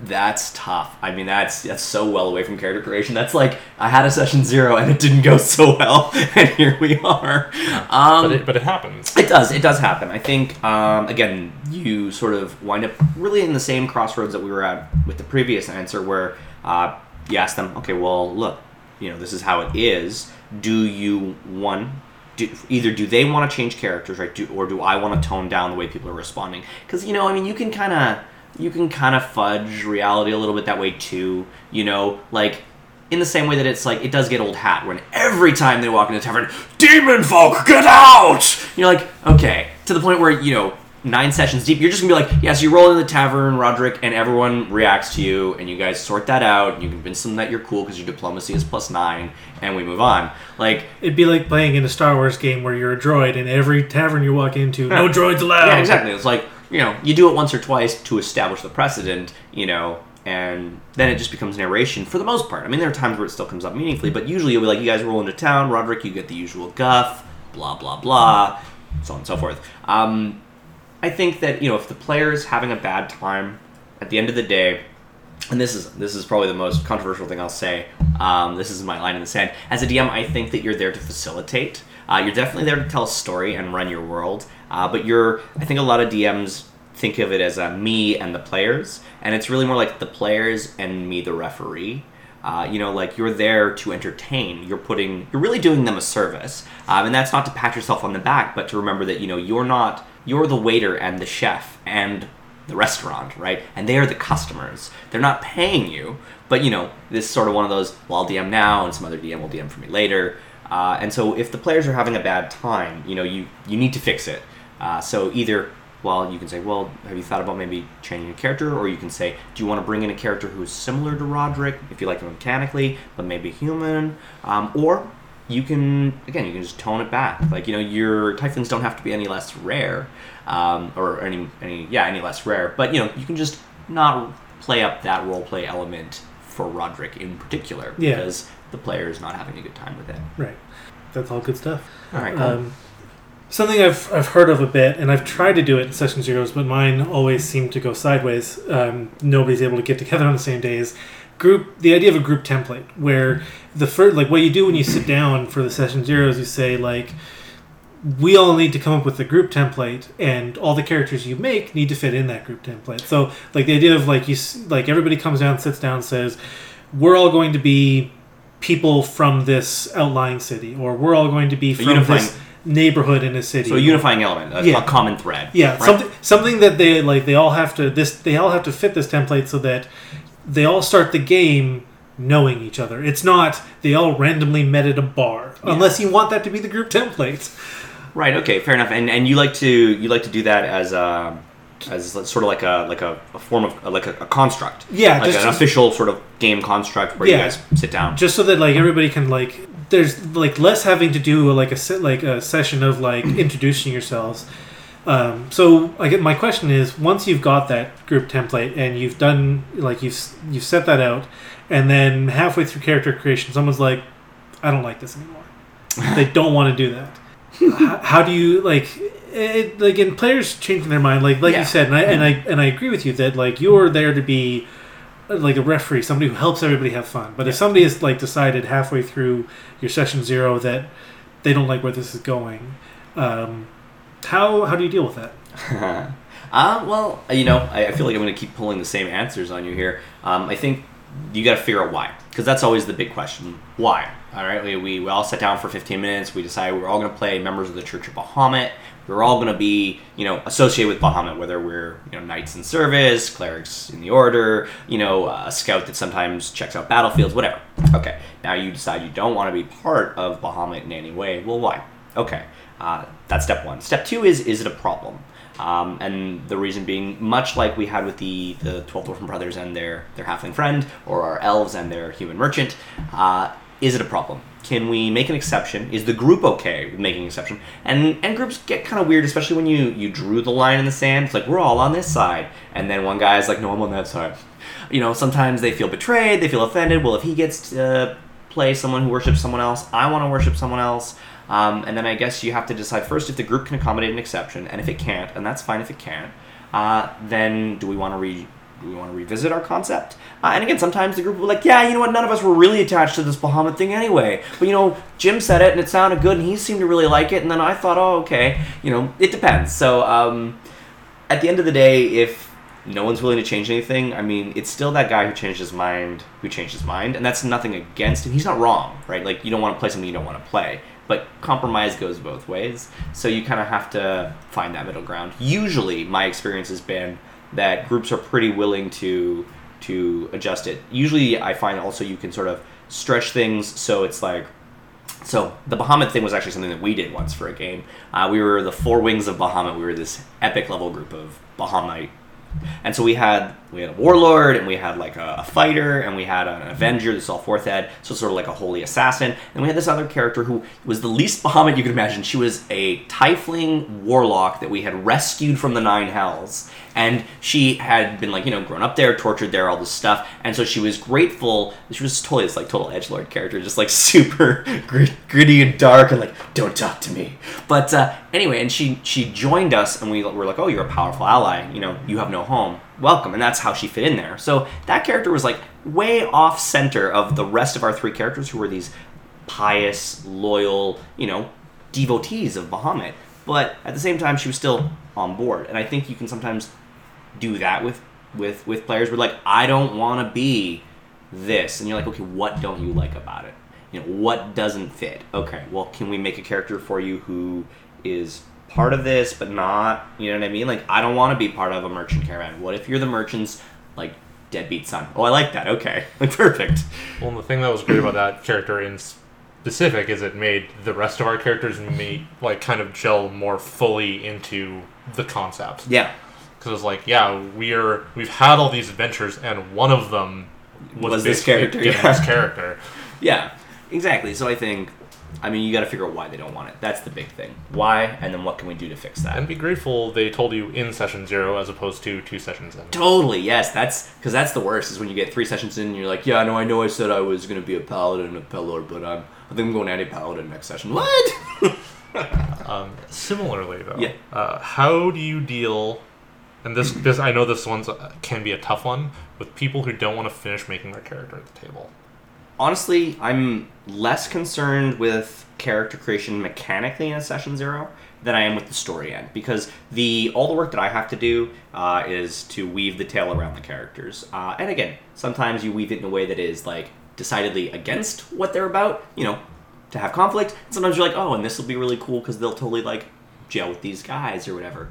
That's tough. I mean, that's that's so well away from character creation. That's like I had a session zero and it didn't go so well, and here we are. Um, but it, but it happens. It does. It does happen. I think, um, again, you sort of wind up really in the same crossroads that we were at with the previous answer, where uh, you ask them, okay, well, look, you know, this is how it is. Do you one? Do, either do they want to change characters, right? Do, or do I want to tone down the way people are responding? Because you know, I mean, you can kind of you can kind of fudge reality a little bit that way too. You know, like in the same way that it's like it does get old hat when every time they walk into tavern, demon folk, get out! You're like, okay, to the point where you know nine sessions deep, you're just gonna be like, yes, you roll in the tavern, Roderick, and everyone reacts to you, and you guys sort that out. And you convince them that you're cool because your diplomacy is plus nine, and we move on. Like, It'd be like playing in a Star Wars game where you're a droid, and every tavern you walk into, no droids allowed. yeah, exactly. It's like you know, you do it once or twice to establish the precedent, you know, and then it just becomes narration for the most part. I mean, there are times where it still comes up meaningfully, but usually you'll be like, you guys roll into town, Roderick, you get the usual guff, blah blah blah, so on and so forth. Um, I think that you know, if the player is having a bad time, at the end of the day, and this is this is probably the most controversial thing I'll say. Um, this is my line in the sand. As a DM, I think that you're there to facilitate. Uh, you're definitely there to tell a story and run your world. Uh, but you're, I think a lot of DMs think of it as uh, me and the players, and it's really more like the players and me, the referee. Uh, you know, like you're there to entertain. You're putting, you're really doing them a service, um, and that's not to pat yourself on the back, but to remember that you know you're not, you're the waiter and the chef and the restaurant, right? And they are the customers. They're not paying you, but you know, this is sort of one of those. Well, I'll DM now, and some other DM will DM for me later. Uh, and so, if the players are having a bad time, you know, you you need to fix it. Uh, so either, well, you can say, well, have you thought about maybe changing a character, or you can say, do you want to bring in a character who is similar to Roderick, if you like him mechanically, but maybe human, um, or you can again you can just tone it back like you know your tieflings don't have to be any less rare um, or any any yeah any less rare but you know you can just not play up that role play element for roderick in particular Yeah. because the player is not having a good time with it Right. That's all good stuff. all right cool. Um, something I've, I've heard of a bit, and I've tried to do it in session zeros, but mine always seem to go sideways. Um, nobody's able to get together on the same days. Group, the idea of a group template, where the first, like what you do when you sit down for the session zeros, you say like, we all need to come up with a group template, and all the characters you make need to fit in that group template. So, like the idea of like you, like everybody comes down, sits down, says, we're all going to be people from this outlying city, or we're all going to be from this neighborhood in a city. so a unifying element a, Yeah. a common thread yeah, right? something something that they like. They all have to this. They all have to fit this template so that they all start the game knowing each other. It's not they all randomly met at a bar, Yeah. unless you want that to be the group template. Right. Okay. Fair enough. And and you like to you like to do that as a as sort of like a like a, a form of like a, a construct. Yeah, Like just- an official sort of game construct where Yeah. you guys sit down. just so that like everybody can like there's like less having to do like a like a session of like introducing yourselves Um, so I get my question is once you've got that group template and you've done like you've you've set that out, and then halfway through character creation, someone's like, I don't like this anymore. they don't want to do that. how, how do you like? It, like in players changing their mind, like like Yeah. you said, and I and I and I agree with you that like you're there to be like a referee, somebody who helps everybody have fun. But if somebody has like decided halfway through your session zero that they don't like where this is going, um, how how do you deal with that? Uh, well, you know, I, I feel like I'm going to keep pulling the same answers on you here. Um, I think you got to figure out why, because that's always the big question. Why? All right, we, we, we all sat down for 15 minutes. We decided we're all going to play members of the Church of Bahamut. We're all going to be, you know, associated with Bahamut, whether we're, you know, knights in service, clerics in the order, you know, a scout that sometimes checks out battlefields, whatever. Okay, now you decide you don't want to be part of Bahamut in any way. Well, why? Okay, uh, that's step one. Step two is is it a problem? Um, and the reason being, much like we had with the the Twelve Dwarfen Brothers and their their halfling friend, or our elves and their human merchant, uh, is it a problem? Can we make an exception? Is the group okay with making an exception? And and groups get kind of weird, especially when you you drew the line in the sand. It's like we're all on this side, and then one guy's like, no, I'm on that side. You know, sometimes they feel betrayed, they feel offended. Well, if he gets to play someone who worships someone else, I want to worship someone else. Um, and then I guess you have to decide first if the group can accommodate an exception, and if it can't, and that's fine if it can't, uh, then do we want to re do we want to revisit our concept? Uh, and again, sometimes the group will be like, yeah, you know what, none of us were really attached to this Bahamut thing anyway. But you know, Jim said it and it sounded good, and he seemed to really like it, and then I thought, oh, okay, you know, it depends. So um, at the end of the day, if no one's willing to change anything, I mean, it's still that guy who changed his mind, who changed his mind, and that's nothing against him. He's not wrong, right? Like, you don't want to play something you don't want to play, but compromise goes both ways. So you kind of have to find that middle ground. Usually, my experience has been that groups are pretty willing to to adjust it. Usually, I find also you can sort of stretch things so it's like so the Bahamut thing was actually something that we did once for a game. Uh, we were the four wings of Bahamut. We were this epic level group of Bahamite, and so we had we had a warlord and we had like a, a fighter and we had an avenger. This is all fourth ed, so sort of like a holy assassin. And we had this other character who was the least Bahamut you could imagine. She was a tiefling warlock that we had rescued from the nine hells. And she had been like, you know, grown up there, tortured there, all this stuff. And so she was grateful. She was totally this like total edge lord character, just like super grit, gritty and dark, and like, don't talk to me. But uh, anyway, and she she joined us, and we were like, oh, you're a powerful ally. You know, you have no home. Welcome, and that's how she fit in there. So that character was like way off center of the rest of our three characters, who were these pious, loyal, you know, devotees of Bahamut. But at the same time, she was still on board, and I think you can sometimes do that with with with players. We're like, I don't want to be this, and you're like, okay, what don't you like about it? You know, what doesn't fit? Okay, well, can we make a character for you who is part of this but not? You know what I mean? Like, I don't want to be part of a merchant caravan. What if you're the merchant's like deadbeat son? Oh, I like that. Okay, like perfect. Well, the thing that was great about that character in specific is it made the rest of our characters meet like kind of gel more fully into the concept. Yeah, Because it's like, yeah, we're we've had all these adventures, and one of them was, Was this character, yeah. this character. yeah, exactly. So I think. I mean, you got to figure out why they don't want it. That's the big thing. Why, and then what can we do to fix that? And be grateful they told you in session zero as opposed to two sessions in. Totally, yes. That's because that's the worst is when you get three sessions in and you're like, yeah, no, I know I said I was gonna be a paladin and a pillar, but I'm I think I'm going anti paladin next session. What? Um, similarly, though, Yeah. uh, how do you deal? And this, this I know this one's uh, can be a tough one with people who don't want to finish making their character at the table. Honestly, I'm less concerned with character creation mechanically in a session zero than I am with the story end because the all the work that I have to do uh, is to weave the tale around the characters. Uh, and again, sometimes you weave it in a way that is like decidedly against what they're about. You know, to have conflict. And sometimes you're like, oh, and this will be really cool because they'll totally like gel with these guys or whatever.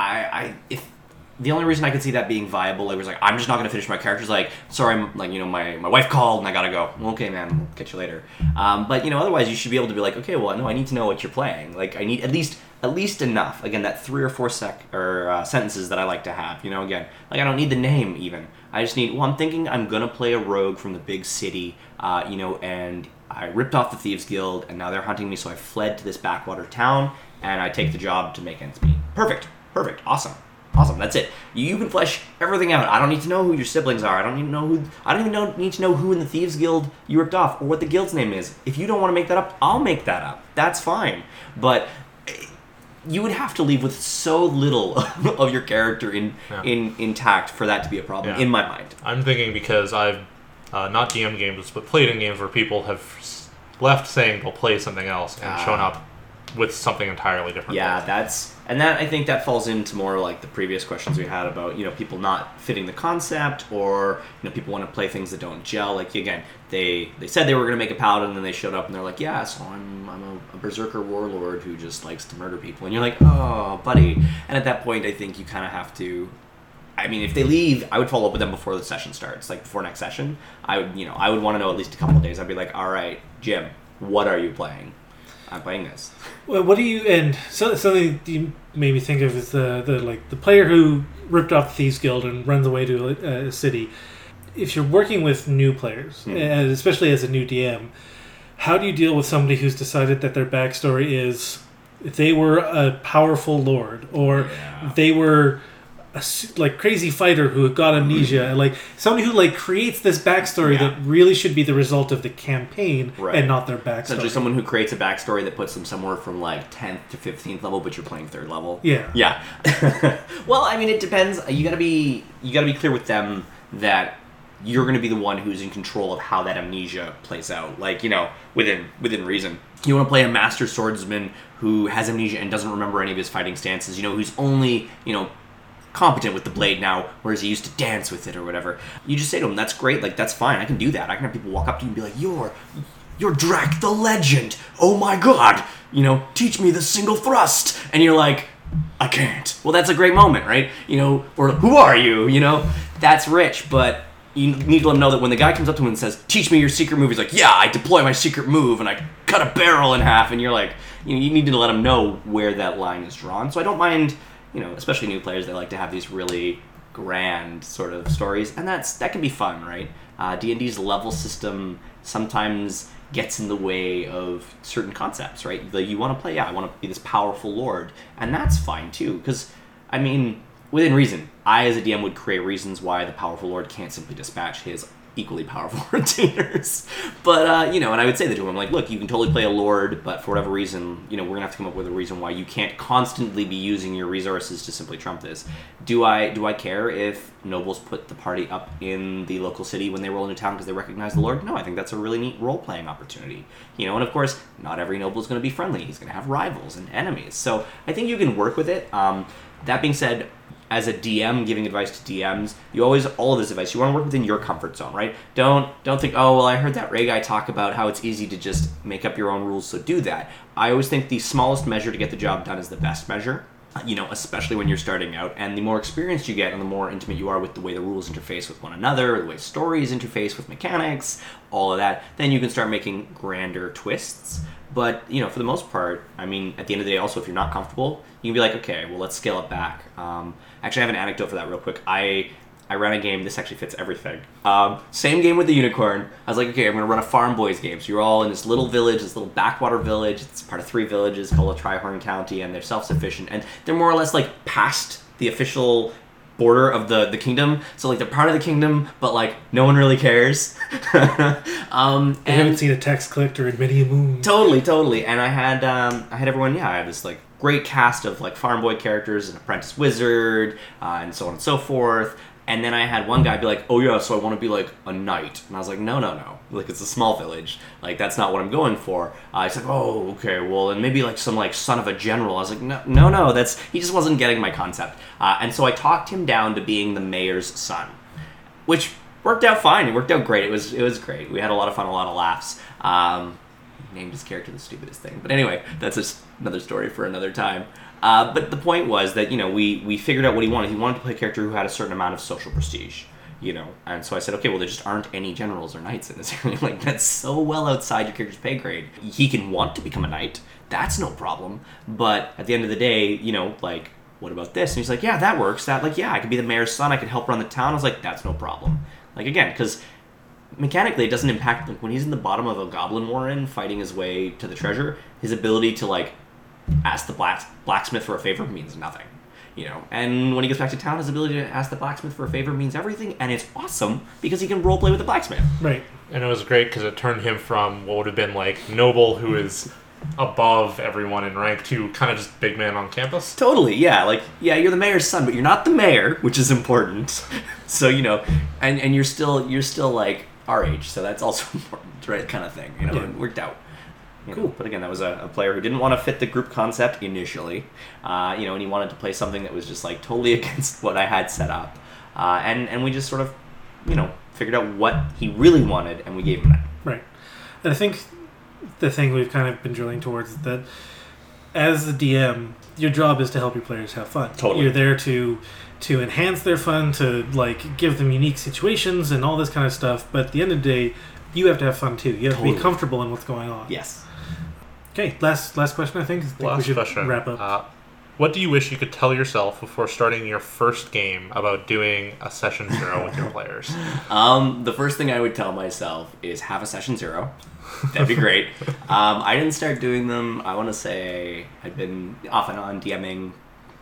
I, I if the only reason I could see that being viable, like was like I'm just not gonna finish my characters. Like sorry, I'm like you know my my wife called and I gotta go. Okay, man, catch you later. Um, but you know otherwise you should be able to be like okay, well no, I need to know what you're playing. Like I need at least at least enough. Again, that three or four sec or uh, sentences that I like to have. You know, again, like I don't need the name even. I just need. Well, I'm thinking I'm gonna play a rogue from the big city. Uh, you know, and I ripped off the thieves guild, and now they're hunting me. So I fled to this backwater town, and I take the job to make ends meet. Perfect. Perfect. Awesome. Awesome. That's it. You can flesh everything out. I don't need to know who your siblings are. I don't need to know who. I don't even know, need to know who in the thieves guild you ripped off or what the guild's name is. If you don't want to make that up, I'll make that up. That's fine. But eh, you would have to leave with so little of your character in Yeah. in intact for that to be a problem Yeah. in my mind. I'm thinking because I've uh, not DM games, but played in games where people have left saying they'll play something else and Ah. shown up with something entirely different. Yeah, that's and that I think that falls into more like the previous questions we had about you know people not fitting the concept or you know people want to play things that don't gel. Like again, they they said they were going to make a paladin and then they showed up and they're like, yeah, so I'm I'm a, a berserker warlord who just likes to murder people, and you're like, oh, buddy. And at that point, I think you kind of have to. I mean, if they leave, I would follow up with them before the session starts, like before next session. I would, you know, I would want to know at least a couple days. I'd be like, all right, Jim, what are you playing? I'm playing this. Well, what do you and so, something you made me think of is the the like the player who ripped off the thieves guild and runs away to a, a city. If you're working with new players, Hmm. and especially as a new DM, how do you deal with somebody who's decided that their backstory is they were a powerful lord or Yeah. they were a like crazy fighter who got amnesia and like somebody who like creates this backstory Yeah. that really should be the result of the campaign Right. and not their backstory. Essentially, someone who creates a backstory that puts them somewhere from like 10th to 15th level, but you're playing third level. yeah. Yeah. well, I mean, it depends. You gotta be you gotta be clear with them that you're gonna be the one who's in control of how that amnesia plays out. Like you know, within within reason. You want to play a master swordsman who has amnesia and doesn't remember any of his fighting stances. You know, who's only you know competent with the blade now, whereas he used to dance with it or whatever. You just say to him, "That's great. Like that's fine. I can do that. I can have people walk up to you and be like, "You're, you're Drac the Legend. Oh my God! You know, teach me the single thrust." And you're like, "I can't." Well, that's a great moment, right? You know, or who are you? You know, that's rich, but. You need to let him know that when the guy comes up to him and says, "Teach me your secret move," he's like, "Yeah, I deploy my secret move and I cut a barrel in half." And you're like, you know, you need to let him know where that line is drawn. So I don't mind you know, especially new players, they like to have these really grand sort of stories, and that's that can be fun, right? Uh, D and D's level system sometimes gets in the way of certain concepts, right? Like you want to play, yeah, I want to be this powerful lord, and that's fine too, because I mean, within reason, I as a DM would create reasons why the powerful lord can't simply dispatch his equally powerful retainers. But uh, you know, and I would say that to him, like, look, you can totally play a lord, but for whatever reason, you know, we're gonna have to come up with a reason why you can't constantly be using your resources to simply trump this. Do I do I care if nobles put the party up in the local city when they roll into town because they recognize the lord? No, I think that's a really neat role playing opportunity. You know, and of course, not every noble is gonna be friendly. He's gonna have rivals and enemies. So I think you can work with it. Um, that being said, as a DM giving advice to DMs, you always all of this advice you want to work within your comfort zone, right? Don't don't think, oh well, I heard that Ray guy talk about how it's easy to just make up your own rules, so do that. I always think the smallest measure to get the job done is the best measure. You know, especially when you're starting out, and the more experienced you get, and the more intimate you are with the way the rules interface with one another, the way stories interface with mechanics, all of that, then you can start making grander twists. But you know, for the most part, I mean, at the end of the day, also if you're not comfortable, you can be like, okay, well, let's scale it back. Um, actually, I have an anecdote for that real quick. I I ran a game. This actually fits everything. Um, same game with the unicorn. I was like, okay, I'm gonna run a farm boys game. So you're all in this little village, this little backwater village. It's part of three villages called a Trihorn County, and they're self-sufficient, and they're more or less like past the official border of the the kingdom. So like they're part of the kingdom, but like no one really cares. um, I haven't seen a text collector in many a moon. Totally, totally. And I had um, I had everyone. Yeah, I had this like great cast of like farm boy characters, an apprentice wizard, uh, and so on and so forth. And then I had one guy be like, "Oh yeah, so I want to be like a knight," and I was like, "No, no, no. Like it's a small village. Like that's not what I'm going for." Uh, he's like, "Oh, okay. Well, and maybe like some like son of a general." I was like, "No, no, no. That's he just wasn't getting my concept." Uh, and so I talked him down to being the mayor's son which worked out fine. It worked out great. It was it was great. We had a lot of fun, a lot of laughs. Um, named his character the stupidest thing, but anyway, that's another story for another time. Uh, but the point was that you know we we figured out what he wanted. He wanted to play a character who had a certain amount of social prestige. You know, and so I said, okay, well, there just aren't any generals or knights in this area. like that's so well outside your character's pay grade. He can want to become a knight. That's no problem. But at the end of the day, you know, like what about this? And he's like, yeah, that works. That like, yeah, I could be the mayor's son. I could help run the town. I was like, that's no problem. Like again, because mechanically, it doesn't impact like when he's in the bottom of a goblin warren fighting his way to the treasure. His ability to like ask the black, blacksmith for a favor means nothing. You know, and when he gets back to town, his ability to ask the blacksmith for a favor means everything, and it's awesome because he can roleplay with the blacksmith. Right. And it was great because it turned him from what would have been like noble, who is above everyone in rank, to kind of just big man on campus. Totally, yeah. Like, yeah, you're the mayor's son, but you're not the mayor, which is important. so you know, and and you're still you're still like our age, so that's also important, right? Kind of thing. You know, Yeah. it worked out. You know, Cool. But again, that was a, a player who didn't want to fit the group concept initially, uh, you know, and he wanted to play something that was just like totally against what I had set up, uh, and and we just sort of, you know, figured out what he really wanted, and we gave him that. Right. And I think the thing we've kind of been drilling towards is that as the DM, your job is to help your players have fun. Totally. You're there to to enhance their fun, to like give them unique situations and all this kind of stuff. But at the end of the day, you have to have fun too. You have to be comfortable in what's going on. Yes. Okay. Last last question. I think. I think we should question. wrap up. Uh, what do you wish you could tell yourself before starting your first game about doing a session zero with your players? Um, the first thing I would tell myself is have a session zero. That'd be great. um, I didn't start doing them. I want to say I'd been off and on DMing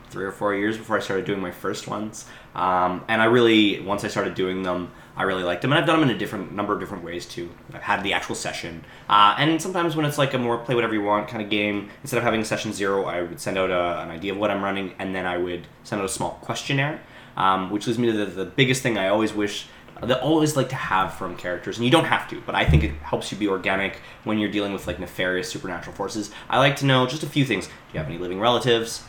three or four years before I started doing my first ones. Um, and I really, once I started doing them, I really liked them, and I've done them in a different number of different ways too. I've had the actual session, uh, and sometimes when it's like a more play whatever you want kind of game, instead of having session zero, I would send out a, an idea of what I'm running, and then I would send out a small questionnaire, um, which leads me to the, the biggest thing I always wish that always like to have from characters, and you don't have to, but I think it helps you be organic when you're dealing with like nefarious supernatural forces. I like to know just a few things. Do you have any living relatives?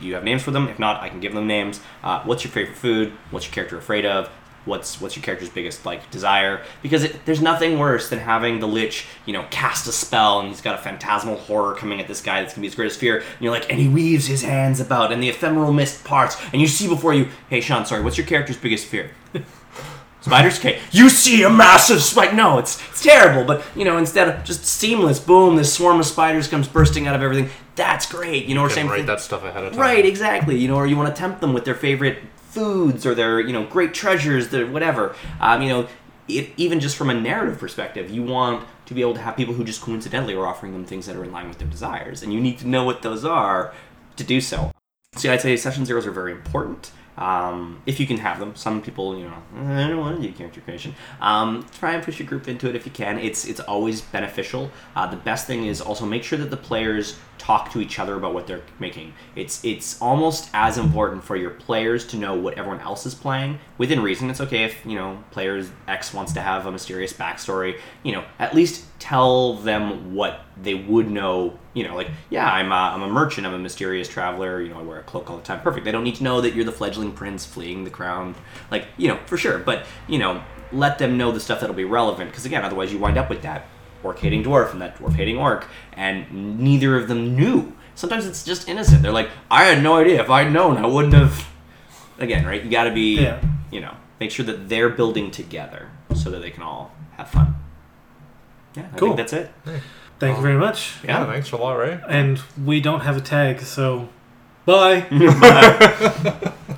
Do you have names for them? If not, I can give them names. Uh, what's your favorite food? What's your character afraid of? What's what's your character's biggest like desire? Because it, there's nothing worse than having the lich, you know, cast a spell and he's got a phantasmal horror coming at this guy that's gonna be his greatest fear. And you're like, and he weaves his hands about, and the ephemeral mist parts, and you see before you, hey Sean, sorry, what's your character's biggest fear? Spiders? Okay. You see a massive spider. No, it's it's terrible. But you know, instead of just seamless, boom, this swarm of spiders comes bursting out of everything. That's great. You know, or Can same write thing. that stuff ahead of time. Right, exactly. You know, or you want to tempt them with their favorite foods or their, you know, great treasures, their whatever. Um, you know, it, even just from a narrative perspective, you want to be able to have people who just coincidentally are offering them things that are in line with their desires, and you need to know what those are to do so. So I'd say session zeros are very important. Um, if you can have them, some people, you know, I don't want to do character creation. Um, try and push your group into it if you can. It's it's always beneficial. Uh, the best thing is also make sure that the players talk to each other about what they're making. It's it's almost as important for your players to know what everyone else is playing within reason. It's okay if you know players X wants to have a mysterious backstory. You know, at least tell them what they would know. You know, like yeah, I'm a, I'm a merchant. I'm a mysterious traveler. You know, I wear a cloak all the time. Perfect. They don't need to know that you're the fledgling prince fleeing the crown. Like you know, for sure. But you know, let them know the stuff that'll be relevant. Because again, otherwise you wind up with that orc hating dwarf and that dwarf hating orc, and neither of them knew. Sometimes it's just innocent. They're like, I had no idea. If I'd known, I wouldn't have. Again, right? You got to be, Yeah. you know, make sure that they're building together so that they can all have fun. Yeah, I Cool. think that's it. Thank you very much. Yeah, Yeah. thanks a lot, Ray. And we don't have a tag, so bye.